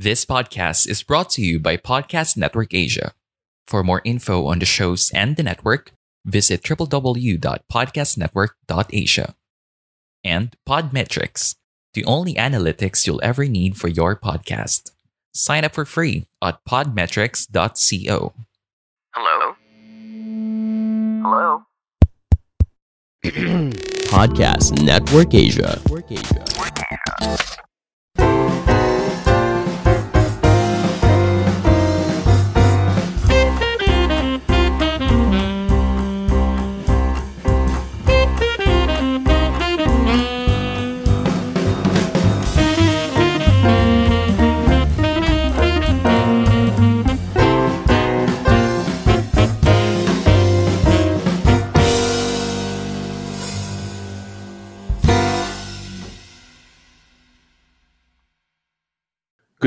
This podcast is brought to you by Podcast Network Asia. For more info on the shows and the network, visit www.podcastnetwork.asia. And Podmetrics, the only analytics you'll ever need for your podcast. Sign up for free at podmetrics.co. Hello? Hello? Podcast Network Asia.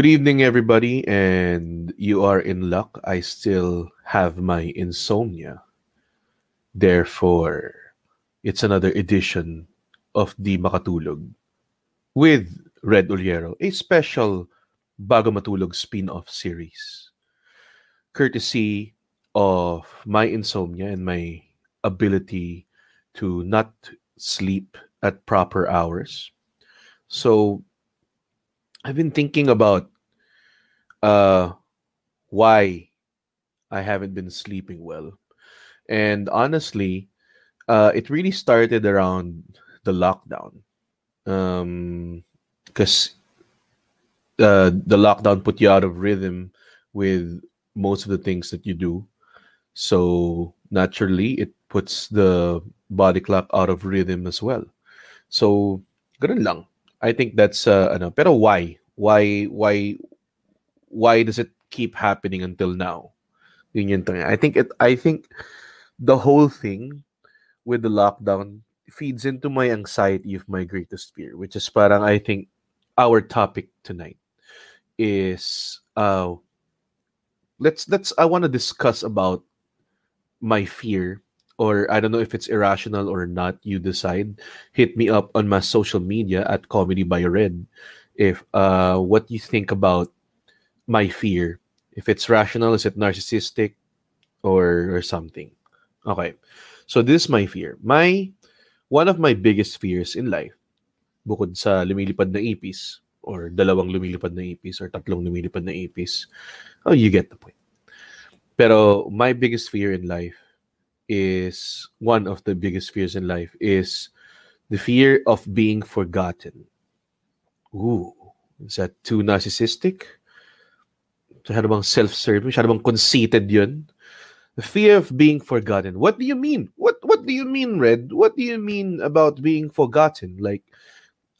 Good evening, everybody, and you are in luck. I still have my insomnia. Therefore, it's another edition of the Makatulog with Red Ollero, a special Bago Matulog spin-off series. Courtesy of my insomnia and my ability to not sleep at proper hours. So I've been thinking about uh why I haven't been sleeping well. And honestly, uh it really started around the lockdown. Um cuz uh the lockdown put you out of rhythm with most of the things that you do. So naturally it puts the body clock out of rhythm as well. So ganun lang. I think that's uh ano, pero why? Why why why does it keep happening until now? Yun. I think it I think the whole thing with the lockdown feeds into my anxiety of my greatest fear, which is parang I think our topic tonight is uh let's let's I want to discuss about my fear or I don't know if it's irrational or not. You decide. Hit me up on my social media at Comedy by Red. If uh, what you think about my fear, if it's rational, is it narcissistic, or or something? Okay, so this is my fear. My one of my biggest fears in life, bukod sa lumilipad na ipis or dalawang lumilipad na ipis or tatlong lumilipad na ipis, oh, you get the point. Pero my biggest fear in life is one of the biggest fears in life is the fear of being forgotten. Ooh, is that too narcissistic? Masyado bang self-serving? Masyado bang conceited yun? The fear of being forgotten. What do you mean? What What do you mean, Red? What do you mean about being forgotten? Like,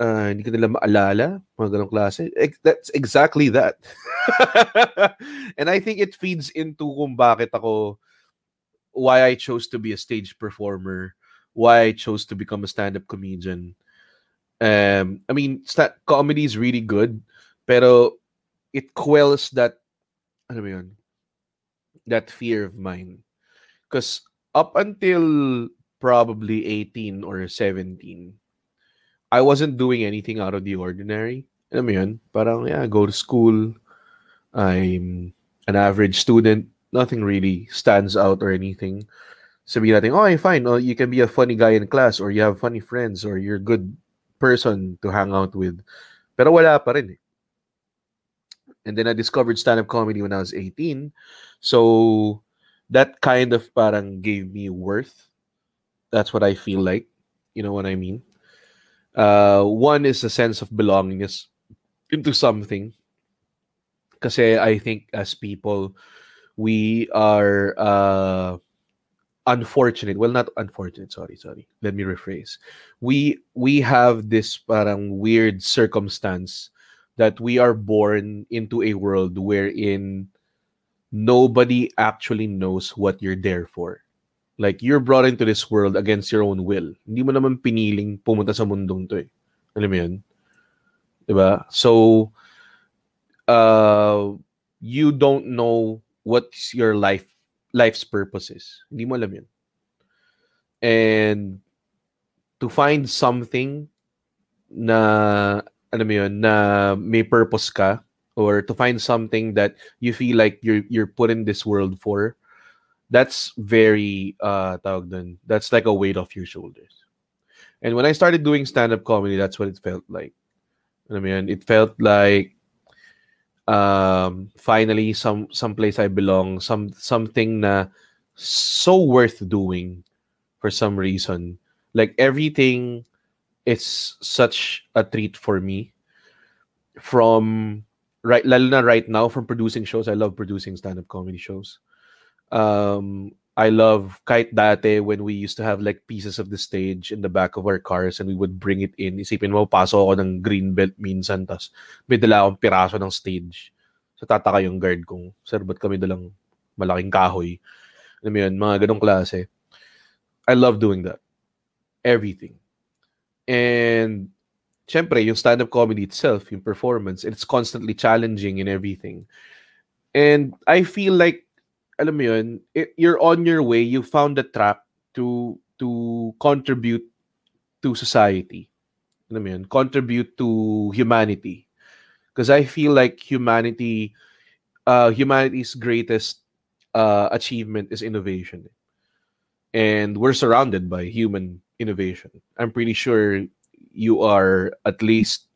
uh, klase? That's exactly that. and I think it feeds into kung bakit ako why I chose to be a stage performer, why I chose to become a stand-up comedian. Um, I mean, sta- comedy is really good, pero it quells that, ano yun? That fear of mine. Because up until probably 18 or 17, I wasn't doing anything out of the ordinary. Alam mo yun? Parang, yeah, go to school. I'm an average student nothing really stands out or anything. Sabihin natin, okay, fine. Oh, you can be a funny guy in class or you have funny friends or you're a good person to hang out with. Pero wala pa rin eh. And then I discovered stand-up comedy when I was 18. So that kind of parang gave me worth. That's what I feel like. You know what I mean? Uh, one is a sense of belongingness into something. Because I think as people, we are uh unfortunate. Well not unfortunate. Sorry sorry. Let me rephrase. We we have this parang weird circumstance that we are born into a world wherein nobody actually knows what you're there for. Like you're brought into this world against your own will. Hindi mo naman piniling pumunta sa mundong to eh. Alam mo yun? Diba? So uh you don't know what's your life life's purposes. Hindi mo alam yun. And to find something na ano mo yun, na may purpose ka or to find something that you feel like you're you're put in this world for that's very uh tawag dun, that's like a weight off your shoulders. And when I started doing stand-up comedy, that's what it felt like. I mean, it felt like um finally some some place I belong, some something na so worth doing for some reason. Like everything is such a treat for me. From right lalo na right now from producing shows, I love producing stand-up comedy shows. Um I love kahit dati when we used to have like pieces of the stage in the back of our cars and we would bring it in. Isipin mo, paso ako ng Greenbelt minsan, tas may dala akong piraso ng stage. So tataka yung guard kung, sir, ba't kami dalang malaking kahoy? Alam mo yun, mga ganong klase. I love doing that. Everything. And, syempre, yung stand-up comedy itself, yung performance, it's constantly challenging in everything. And I feel like alam mo yun, it, you're on your way, you found the track to to contribute to society. Alam mo yun, contribute to humanity. Because I feel like humanity, uh, humanity's greatest uh, achievement is innovation. And we're surrounded by human innovation. I'm pretty sure you are at least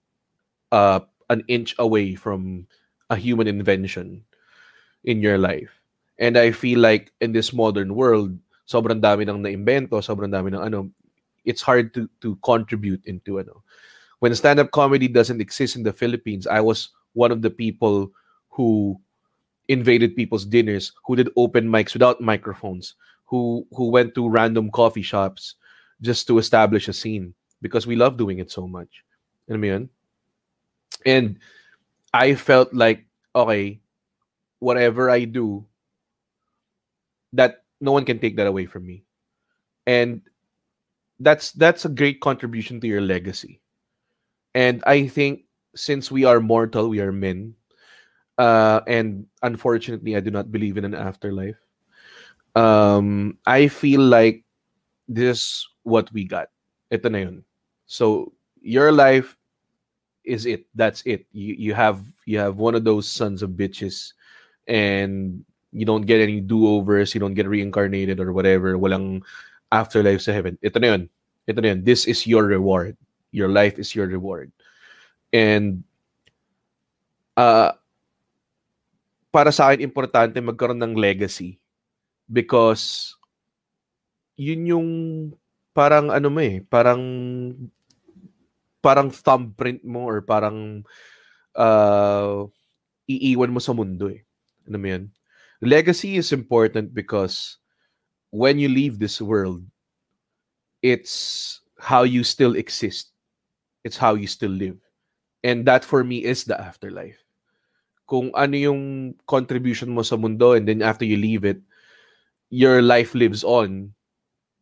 uh, an inch away from a human invention in your life. And I feel like in this modern world, sobrang dami ng naimbento, sobrang dami ng ano, it's hard to to contribute into ano. When stand-up comedy doesn't exist in the Philippines, I was one of the people who invaded people's dinners, who did open mics without microphones, who who went to random coffee shops just to establish a scene because we love doing it so much. Know what And I felt like, okay, whatever I do, that no one can take that away from me. And that's that's a great contribution to your legacy. And i think since we are mortal we are men. Uh and unfortunately i do not believe in an afterlife. Um i feel like this is what we got. Ito na yun. So your life is it. That's it. You you have you have one of those sons of bitches. And you don't get any do-overs, you don't get reincarnated or whatever, walang afterlife sa heaven. Ito na yun. Ito na yun. This is your reward. Your life is your reward. And uh, para sa akin, importante magkaroon ng legacy because yun yung parang ano mo eh, parang parang thumbprint mo or parang uh, iiwan mo sa mundo eh. Ano mo yun? Legacy is important because when you leave this world, it's how you still exist. It's how you still live. And that for me is the afterlife. Kung ano yung contribution mo sa mundo and then after you leave it, your life lives on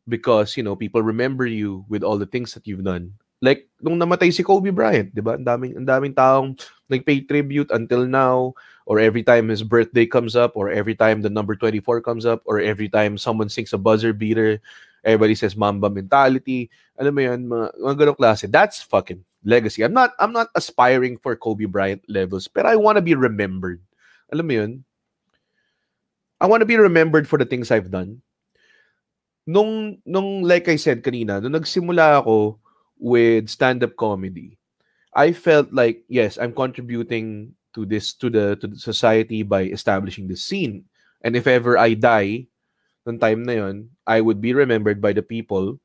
because, you know, people remember you with all the things that you've done. Like, nung namatay si Kobe Bryant, di ba? Ang daming, ang daming taong nag-pay tribute until now or every time his birthday comes up, or every time the number 24 comes up, or every time someone sings a buzzer beater, everybody says Mamba mentality. Alam mo yun, mga, mga klase. That's fucking legacy. I'm not I'm not aspiring for Kobe Bryant levels, but I want to be remembered. Alam mo yun? I want to be remembered for the things I've done. Nung, nung like I said kanina, nung nagsimula ako with stand-up comedy, I felt like, yes, I'm contributing to this to the to the society by establishing the scene. And if ever I die, nung time na yon, I would be remembered by the people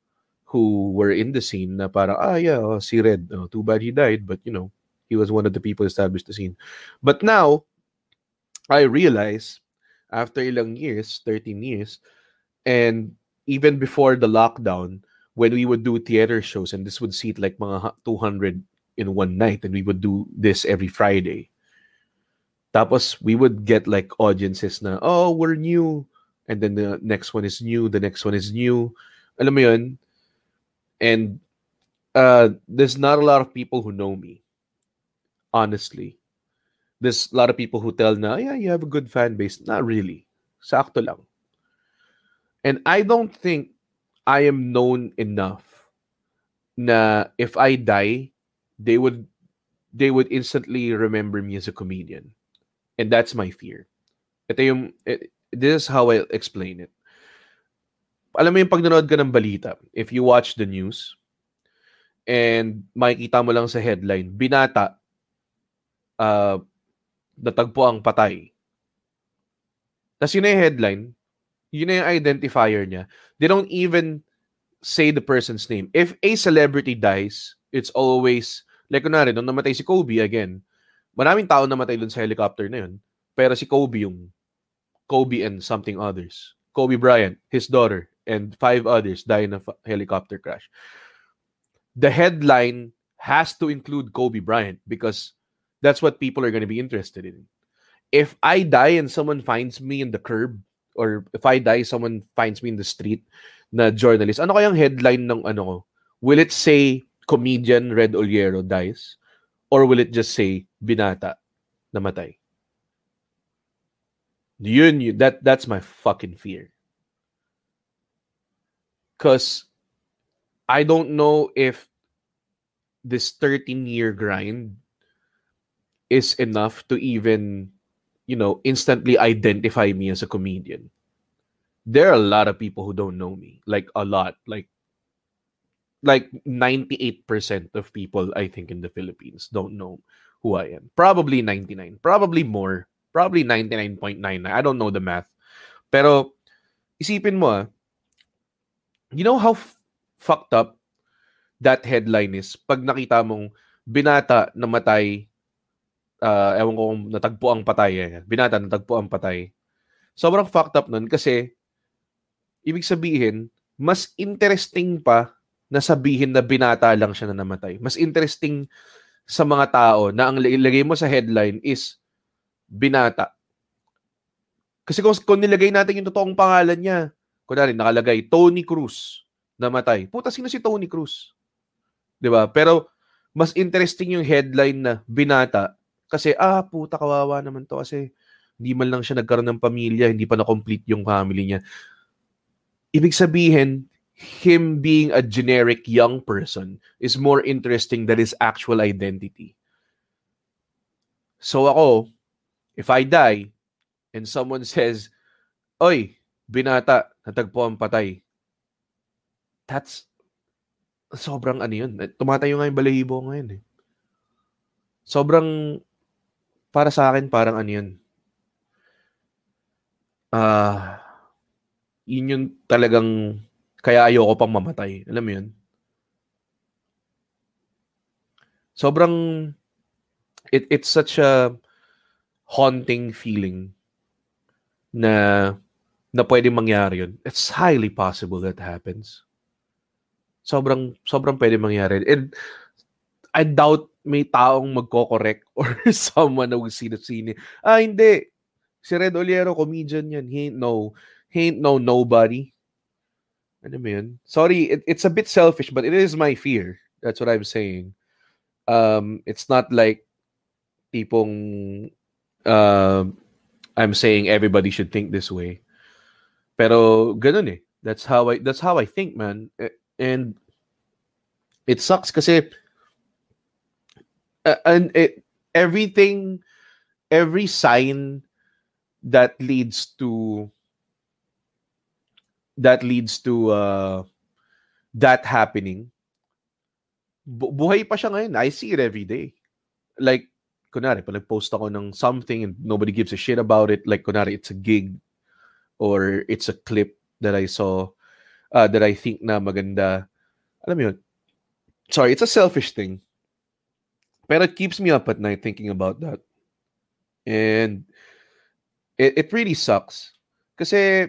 who were in the scene na para ah yeah, oh, si Red, oh, too bad he died, but you know, he was one of the people established the scene. But now, I realize after ilang years, 13 years, and even before the lockdown, when we would do theater shows, and this would seat like mga 200 in one night, and we would do this every Friday. Tapos we would get like audiences na, oh, we're new. And then the next one is new, the next one is new. Alam mo yun? And uh, there's not a lot of people who know me. Honestly. There's a lot of people who tell na, yeah, you have a good fan base. Not really. Sakto lang. And I don't think I am known enough na if I die, they would they would instantly remember me as a comedian. And that's my fear. Ito yung, it, this is how I explain it. Alam mo yung pag nanood ka ng balita, if you watch the news, and makikita mo lang sa headline, binata, uh, natagpo ang patay. Tapos yun na yung headline, yun na yung identifier niya. They don't even say the person's name. If a celebrity dies, it's always, like kunwari, nung namatay si Kobe again, maraming tao namatay dun sa helicopter na yun. Pero si Kobe yung Kobe and something others. Kobe Bryant, his daughter, and five others die in a helicopter crash. The headline has to include Kobe Bryant because that's what people are going to be interested in. If I die and someone finds me in the curb, or if I die, someone finds me in the street na journalist, ano kayang headline ng ano? Will it say comedian Red Ollero dies? Or will it just say binata namatay? Yun, yun that that's my fucking fear. Cause I don't know if this 13 year grind is enough to even, you know, instantly identify me as a comedian. There are a lot of people who don't know me, like a lot, like like 98% of people I think in the Philippines don't know who I am. Probably 99, probably more, probably 99.99. I don't know the math. Pero isipin mo ah, you know how f- fucked up that headline is pag nakita mong binata namatay uh, ewan ko kung natagpo ang patay eh. binata natagpo ang patay sobrang fucked up nun kasi ibig sabihin mas interesting pa na sabihin na binata lang siya na namatay mas interesting sa mga tao na ang ilagay mo sa headline is binata kasi kung, kung nilagay natin yung totoong pangalan niya kunwari nakalagay Tony Cruz namatay. Puta sino si Tony Cruz? 'Di ba? Pero mas interesting yung headline na binata kasi ah puta kawawa naman to kasi hindi man lang siya nagkaroon ng pamilya, hindi pa na-complete yung family niya. Ibig sabihin, him being a generic young person is more interesting than his actual identity. So ako, if I die and someone says, Oy, binata, natagpo ang patay. That's sobrang ano yun. Tumatayo nga yung balahibo ngayon eh. Sobrang para sa akin parang ano yun. Ah, uh, yun yung talagang kaya ayoko pang mamatay. Alam mo yun? Sobrang it it's such a haunting feeling na na pwedeng mangyari yun. It's highly possible that happens. Sobrang, sobrang pwede mangyari. And I doubt may taong magko-correct or someone na scene. Ah, hindi. Si Red Oliero, comedian yan. He ain't no, he ain't no nobody. Ano mo yun? Sorry, it, it's a bit selfish, but it is my fear. That's what I'm saying. Um, it's not like tipong uh, I'm saying everybody should think this way. Pero ganun eh. That's how I that's how I think, man. And it sucks kasi uh, and it, everything every sign that leads to that leads to uh, that happening bu- buhay pa siya ngayon. I see it every day. Like, kunwari, pag nag-post ako ng something and nobody gives a shit about it, like, kunwari, it's a gig or it's a clip that I saw uh, that I think na maganda. Alam mo yun? Sorry, it's a selfish thing. Pero it keeps me up at night thinking about that. And it, it really sucks. Kasi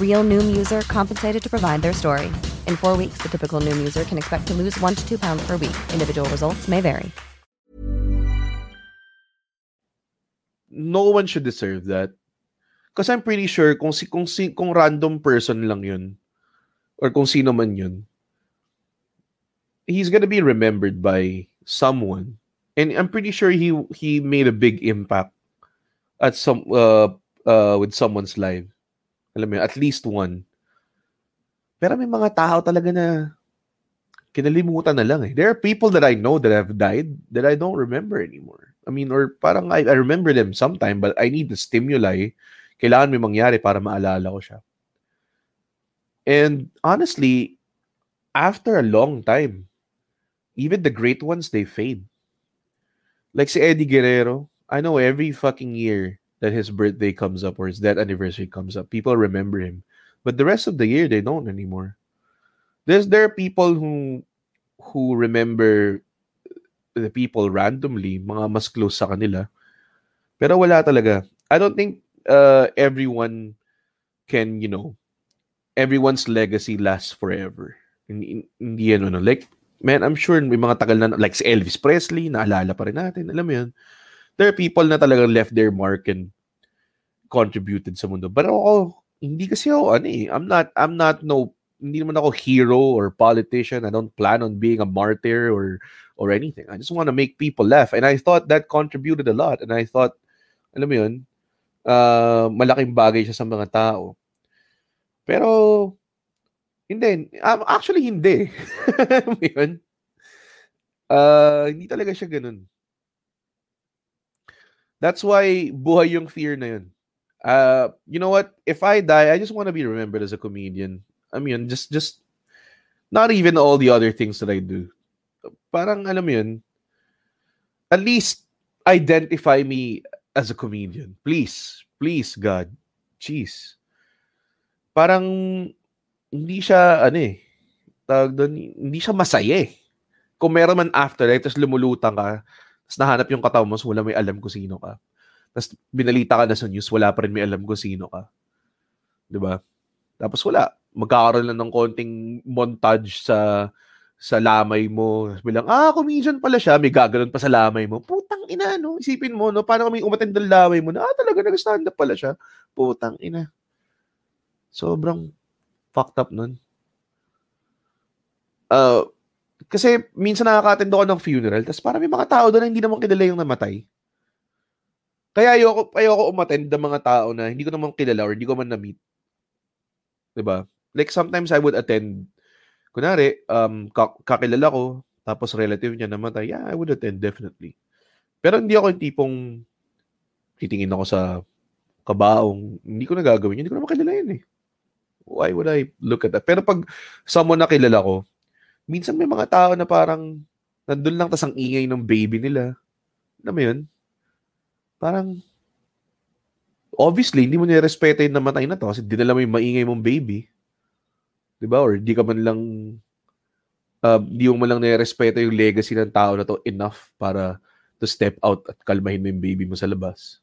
Real Noom user compensated to provide their story. In four weeks, the typical Noom user can expect to lose one to two pounds per week. Individual results may vary. no one should deserve that. Because I'm pretty sure kung si kung si kung random person lang yun or kung sino man yun, he's gonna be remembered by someone. And I'm pretty sure he he made a big impact at some uh uh with someone's life. Alam mo, at least one. Pero may mga tao talaga na kinalimutan na lang eh. There are people that I know that have died that I don't remember anymore. I mean, or parang I, I remember them sometime, but I need the stimuli. Kailangan may mangyari para maalala ko siya. And honestly, after a long time, even the great ones, they fade. Like si Eddie Guerrero, I know every fucking year that his birthday comes up or his death anniversary comes up, people remember him. But the rest of the year, they don't anymore. There's there are people who who remember the people randomly, mga mas close sa kanila. Pero wala talaga. I don't think uh, everyone can, you know, everyone's legacy lasts forever. Hindi, ano. Like, man, I'm sure may mga tagal na, like si Elvis Presley, naalala pa rin natin. Alam mo yun? There are people na talagang left their mark and contributed sa mundo. But ako, hindi kasi ako, ano eh, I'm not, I'm not no, hindi naman ako hero or politician. I don't plan on being a martyr or or anything. I just want to make people laugh. And I thought that contributed a lot. And I thought, alam mo yun, uh, malaking bagay siya sa mga tao. Pero, hindi. Um, actually, hindi. yun? Uh, hindi talaga siya ganun. That's why buhay yung fear na yun. Uh, you know what? If I die, I just want to be remembered as a comedian. I mean, just just not even all the other things that I do. Parang alam yun, at least identify me as a comedian. Please, please God. Jeez. Parang hindi siya ano eh, tawag doon, hindi siya masaya eh. Kung meron man after, eh, tapos lumulutang ka, tapos nahanap yung katawan mo, so wala may alam kung sino ka. Tapos binalita ka na sa news, wala pa rin may alam kung sino ka. ba? Tapos wala. Magkakaroon lang ng konting montage sa sa lamay mo. Bilang, ah, comedian pala siya. May gaganon pa sa lamay mo. Putang ina, no? Isipin mo, no? Paano kami umatend ng lamay mo na, ah, talaga nag-stand up pala siya. Putang ina. Sobrang fucked up nun. Uh, kasi minsan nakaka-attend ako ng funeral, tapos parang may mga tao doon na hindi naman kilala yung namatay. Kaya ayoko, ayoko umattend ng mga tao na hindi ko naman kilala or hindi ko man na-meet. ba? Like sometimes I would attend kunari um kakilala ko tapos relative niya namatay. Yeah, I would attend definitely. Pero hindi ako yung tipong titingin ako sa kabaong. Hindi ko na gagawin. Hindi ko naman kilala yun eh. Why would I look at that? Pero pag someone na kilala ko, minsan may mga tao na parang nandun lang tas ang ingay ng baby nila. Alam mo yun? Parang obviously, hindi mo nirespeto yung namatay na to kasi dinala mo yung maingay mong baby. 'Di ba? Or di ka man lang uh, di mo man lang nirespeto yung legacy ng tao na to enough para to step out at kalmahin mo yung baby mo sa labas.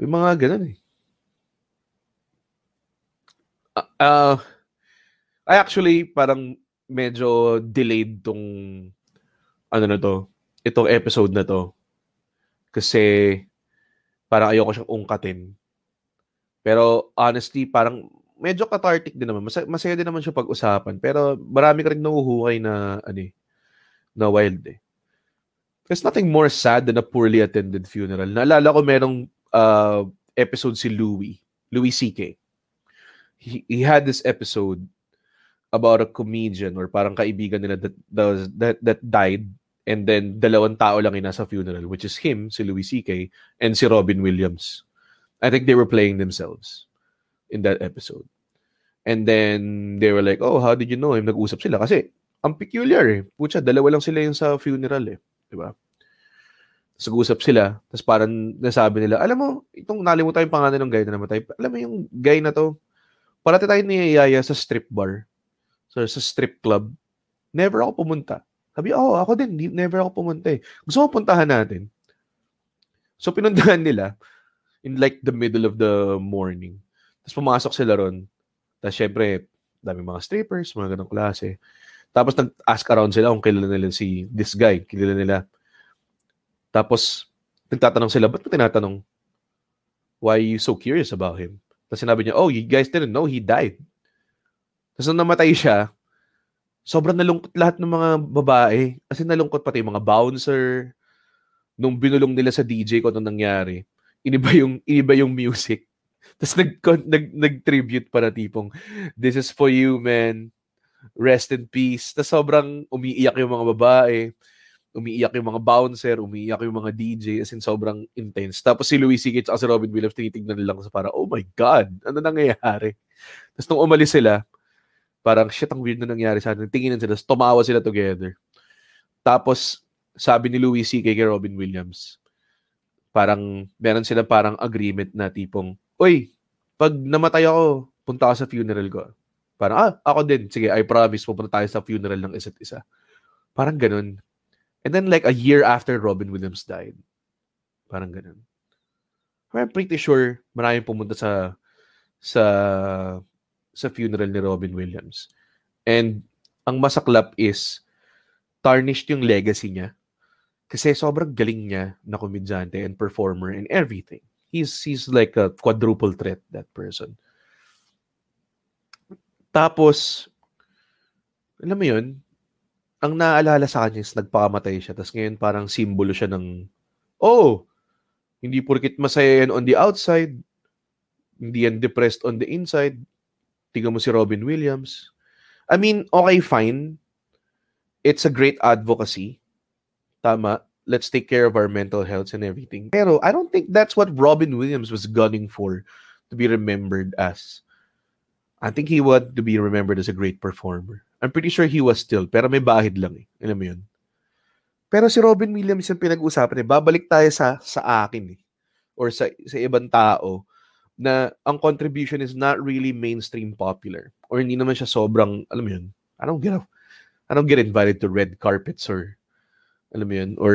Yung mga ganun eh. Uh, uh, I actually parang medyo delayed tong ano na to, itong episode na to. Kasi parang ayoko siyang ungkatin. Pero honestly, parang medyo cathartic din naman. Masaya, masaya din naman siya pag-usapan. Pero marami ka rin nahuhukay na, ano eh, na wild eh. There's nothing more sad than a poorly attended funeral. Naalala ko merong uh, episode si Louis, Louis C.K. He, he had this episode about a comedian or parang kaibigan nila that, that, that died and then dalawang tao lang yung nasa funeral which is him, si Louis C.K. and si Robin Williams. I think they were playing themselves in that episode. And then they were like, oh, how did you know him? Nag-usap sila kasi ang peculiar eh. Pucha, dalawa lang sila yung sa funeral eh. Di ba? Nag-usap sila. Tapos parang nasabi nila, alam mo, itong nalimutan yung pangalan ng guy na namatay. Alam mo yung guy na to, parati tayo niyayaya sa strip bar. So, sa strip club. Never ako pumunta. Sabi, oh, ako din. Never ako pumunta eh. Gusto mo puntahan natin. So, pinuntahan nila in like the middle of the morning. Tapos pumasok sila ron. Tapos syempre, dami mga strippers, mga ganong klase. Tapos nag-ask around sila kung kilala nila si this guy, kilala nila. Tapos nagtatanong sila, ba't mo tinatanong? Why are you so curious about him? Tapos sinabi niya, oh, you guys didn't know he died. Tapos nung namatay siya, sobrang nalungkot lahat ng mga babae. Kasi nalungkot pati yung mga bouncer. Nung binulong nila sa DJ ko nung nangyari, iniba yung, iniba yung music. Tapos nag, nag, nag-tribute para tipong, this is for you, man. Rest in peace. Tapos sobrang umiiyak yung mga babae. Umiiyak yung mga bouncer, umiiyak yung mga DJ, as in sobrang intense. Tapos si Louis C.K. at si Robin Williams tinitignan nila sa para, oh my God, ano nangyayari? Tapos nung umalis sila, parang shit, ang weird na nangyari sa atin. Tingin sila, tumawa sila together. Tapos, sabi ni Louis C.K. kay Robin Williams, parang meron sila parang agreement na tipong, Uy, pag namatay ako, punta ka sa funeral ko. Parang, ah, ako din. Sige, I promise, pupunta tayo sa funeral ng isa't isa. Parang ganun. And then like a year after Robin Williams died. Parang ganun. I'm pretty sure maraming pumunta sa sa sa funeral ni Robin Williams. And ang masaklap is tarnished yung legacy niya kasi sobrang galing niya na komedyante and performer and everything. He's he's like a quadruple threat that person. Tapos alam mo 'yun, ang naalala sa kanya is nagpakamatay siya. Tapos ngayon parang simbolo siya ng oh, hindi porkit masaya yan on the outside, hindi yan depressed on the inside. Tingnan mo si Robin Williams. I mean, okay, fine. It's a great advocacy Tama. Let's take care of our mental health and everything. Pero I don't think that's what Robin Williams was gunning for to be remembered as. I think he wanted to be remembered as a great performer. I'm pretty sure he was still, pero may bahid lang eh. Alam mo yun? Pero si Robin Williams yung pinag-uusapan eh. Babalik tayo sa sa akin eh. Or sa, sa ibang tao na ang contribution is not really mainstream popular. Or hindi naman siya sobrang, alam mo yun, I don't get, I don't get invited to red carpets or alam mo yun? Or,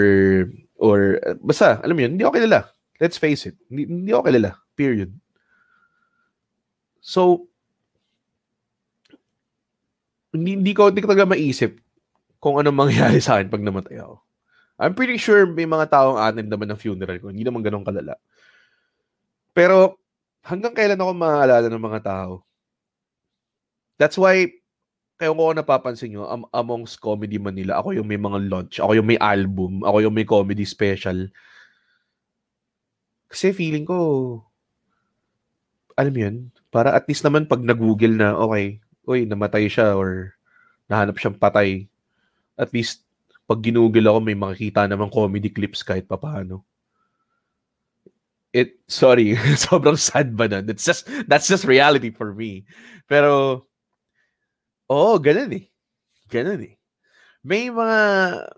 or, basta, alam mo yun, hindi ako kilala. Let's face it. Hindi, hindi ako kilala. Period. So, hindi, hindi ko, hindi ko talaga maisip kung ano mangyayari sa akin pag namatay ako. I'm pretty sure may mga taong atin naman ng funeral ko. Hindi naman ganun kalala. Pero, hanggang kailan ako maaalala ng mga tao? That's why, kaya ko napapansin nyo, am- amongst Comedy Manila, ako yung may mga launch, ako yung may album, ako yung may comedy special. Kasi feeling ko, alam yun, para at least naman pag nag-google na, okay, uy, namatay siya or nahanap siyang patay, at least pag ginugol ako, may makikita naman comedy clips kahit papaano. It, sorry, sobrang sad ba na? That's just, that's just reality for me. Pero, Oo, ganun eh. Ganun eh. May mga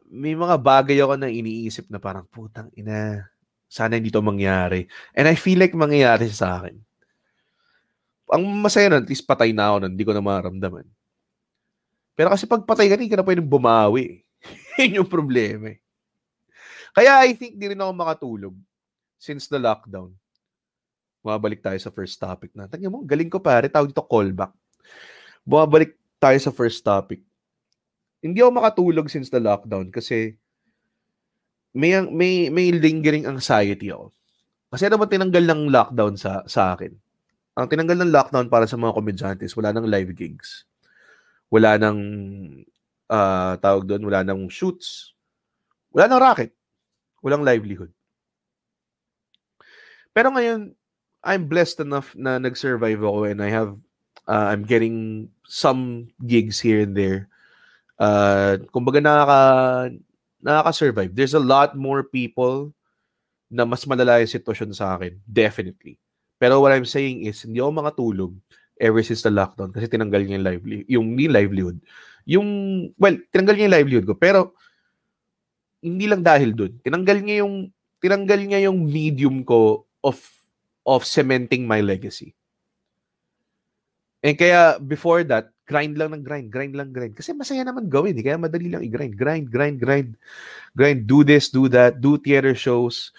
may mga bagay ako na iniisip na parang putang ina. Sana hindi to mangyari. And I feel like mangyayari sa akin. Ang masaya nun, at least patay na ako nun, hindi ko na maramdaman. Pero kasi pag patay ka, hindi ka na pwedeng bumawi. Yun yung problema eh. Kaya I think di rin ako makatulog since the lockdown. Bumabalik tayo sa first topic na. Tanya mo, galing ko pare, tawag dito callback. Bumabalik tayo sa first topic. Hindi ako makatulog since the lockdown kasi may may may lingering anxiety ako. Kasi ano ba tinanggal ng lockdown sa sa akin? ang tinanggal ng lockdown para sa mga komedyante is wala nang live gigs. Wala nang uh, tawag doon, wala nang shoots. Wala nang racket. Walang livelihood. Pero ngayon, I'm blessed enough na nag-survive ako and I have uh, I'm getting some gigs here and there. Uh, kumbaga nakaka nakaka-survive. There's a lot more people na mas malala yung sitwasyon sa akin. Definitely. Pero what I'm saying is, hindi ako makatulog ever since the lockdown kasi tinanggal niya yung livelihood. Yung ni livelihood. Yung, well, tinanggal niya yung livelihood ko. Pero, hindi lang dahil dun. Tinanggal niya yung, tinanggal niya yung medium ko of, of cementing my legacy. And kaya, before that, grind lang ng grind, grind lang grind. Kasi masaya naman gawin. Eh. Kaya madali lang i-grind. Grind, grind, grind. Grind, do this, do that, do theater shows,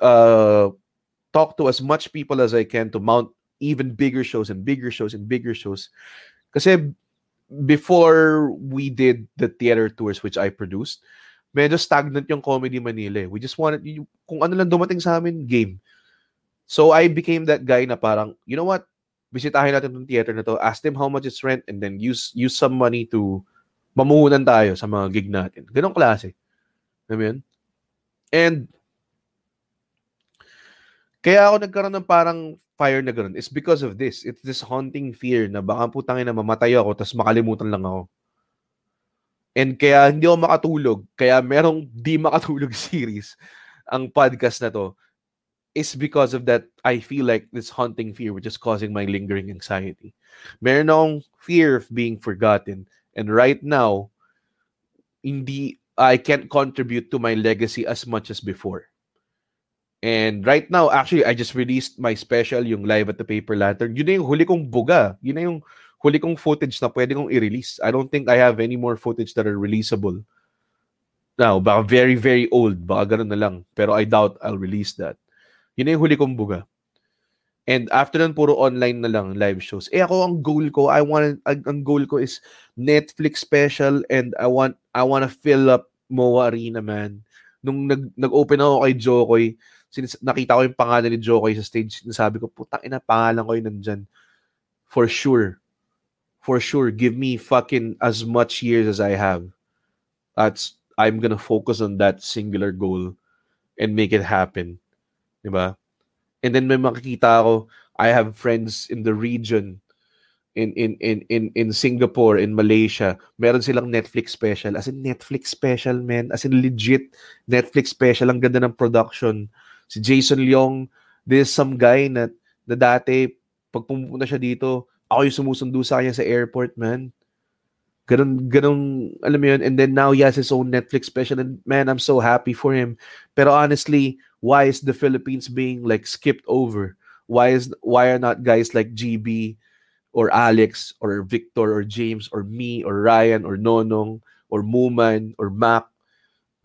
uh, talk to as much people as I can to mount even bigger shows and bigger shows and bigger shows. Kasi before we did the theater tours which I produced, medyo stagnant yung Comedy Manila. Eh. We just wanted, kung ano lang dumating sa amin, game. So I became that guy na parang, you know what, bisitahin natin yung theater na to, ask them how much it's rent, and then use use some money to mamuhunan tayo sa mga gig natin. Ganong klase. Alam mo? And kaya ako nagkaroon ng parang fire na gano'n is because of this. It's this haunting fear na baka putangin na mamatay ako tapos makalimutan lang ako. And kaya hindi ako makatulog. Kaya merong di makatulog series ang podcast na to is because of that I feel like this haunting fear which is causing my lingering anxiety. Meron akong fear of being forgotten. And right now, hindi I can't contribute to my legacy as much as before. And right now, actually, I just released my special, yung Live at the Paper Lantern. Yun na yung huli kong buga. Yun na yung huli kong footage na pwede kong i-release. I don't think I have any more footage that are releasable. Now, baka very, very old. Baka ganun na lang. Pero I doubt I'll release that. Yun yung huli kong buga. And after nun, puro online na lang, live shows. Eh ako, ang goal ko, I want, ang, ang goal ko is Netflix special and I want, I want to fill up MOA Arena, man. Nung nag, nag-open ako kay Jo Koy, sinis- nakita ko yung pangalan ni Jo Koy sa stage, sinasabi ko, putang ina, pangalan ko yun nandyan. For sure. For sure. Give me fucking as much years as I have. That's, I'm gonna focus on that singular goal and make it happen. Diba? And then may makikita ako, I have friends in the region in in in in in Singapore, in Malaysia, meron silang Netflix special. As in Netflix special, man. As in legit Netflix special. Ang ganda ng production si Jason Leong, this some guy na, na dati, pag pumunta siya dito, ako yung sumusundo sa kanya sa airport, man. Ganun, ganun, alam mo yun. And then now he has his own Netflix special. And man, I'm so happy for him. Pero honestly, why is the Philippines being like skipped over? Why is why are not guys like GB or Alex or Victor or James or me or Ryan or Nonong or Muman or Mac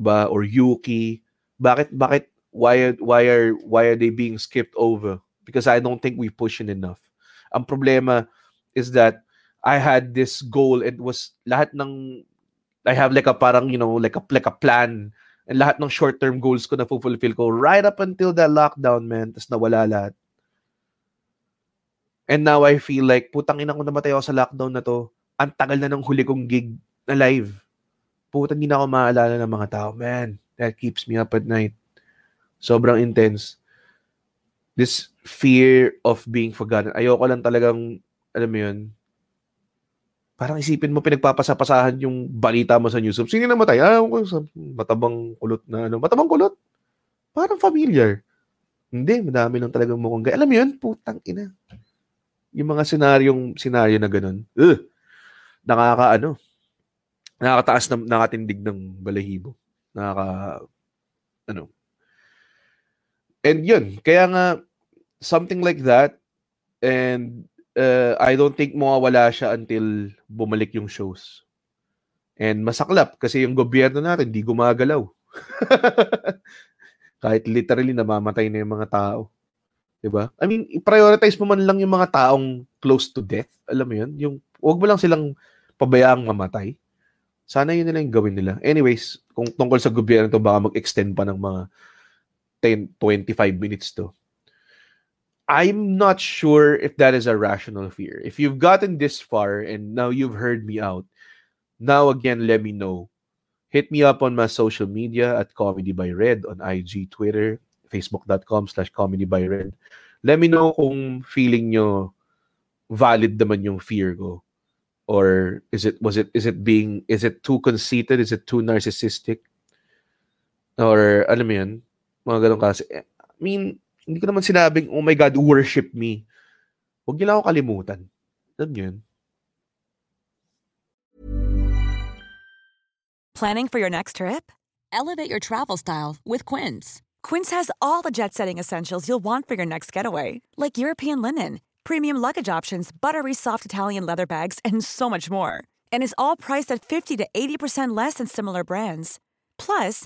ba or Yuki? Bakit bakit why are why are why are they being skipped over? Because I don't think we push in enough. Ang problema is that I had this goal It was lahat ng I have like a parang you know like a like a plan and lahat ng short-term goals ko na fulfill ko right up until the lockdown man tas nawala lahat. And now I feel like putang ina ko namatay ako sa lockdown na to. Ang tagal na ng huli kong gig na live. Putang hindi na ako maalala ng mga tao. Man, that keeps me up at night. Sobrang intense. This fear of being forgotten. Ayoko lang talagang, alam mo yun, parang isipin mo pinagpapasapasahan yung balita mo sa news. Sino namatay? Ah, matabang kulot na ano. Matabang kulot? Parang familiar. Hindi, madami lang talagang mukhang gay. Alam mo yun? Putang ina. Yung mga senaryong, senaryo na ganun. Ugh! Nakaka, ano, nakakataas na nakatindig ng balahibo. Nakaka, ano, and yun, kaya nga, something like that, and uh, I don't think mawawala siya until bumalik yung shows. And masaklap kasi yung gobyerno natin di gumagalaw. Kahit literally namamatay na yung mga tao. 'Di ba? I mean, i-prioritize mo man lang yung mga taong close to death. Alam mo 'yun? Yung wag mo lang silang pabayaang mamatay. Sana yun nila yung gawin nila. Anyways, kung tungkol sa gobyerno to, baka mag-extend pa ng mga 10, 25 minutes to. I'm not sure if that is a rational fear. If you've gotten this far and now you've heard me out, now again, let me know. Hit me up on my social media at Comedy by Red on IG, Twitter, facebook.com slash comedy by Red. Let me know kung feeling nyo valid naman yung fear ko. Or is it was it is it being is it too conceited? Is it too narcissistic? Or alam mo mga ganun kasi. I mean, hindi ko naman sinabing, oh my God, worship me. Huwag niyo lang ako kalimutan. Alam yun? Planning for your next trip? Elevate your travel style with Quince. Quince has all the jet setting essentials you'll want for your next getaway, like European linen, premium luggage options, buttery soft Italian leather bags, and so much more. And is all priced at 50 to 80% less than similar brands. Plus,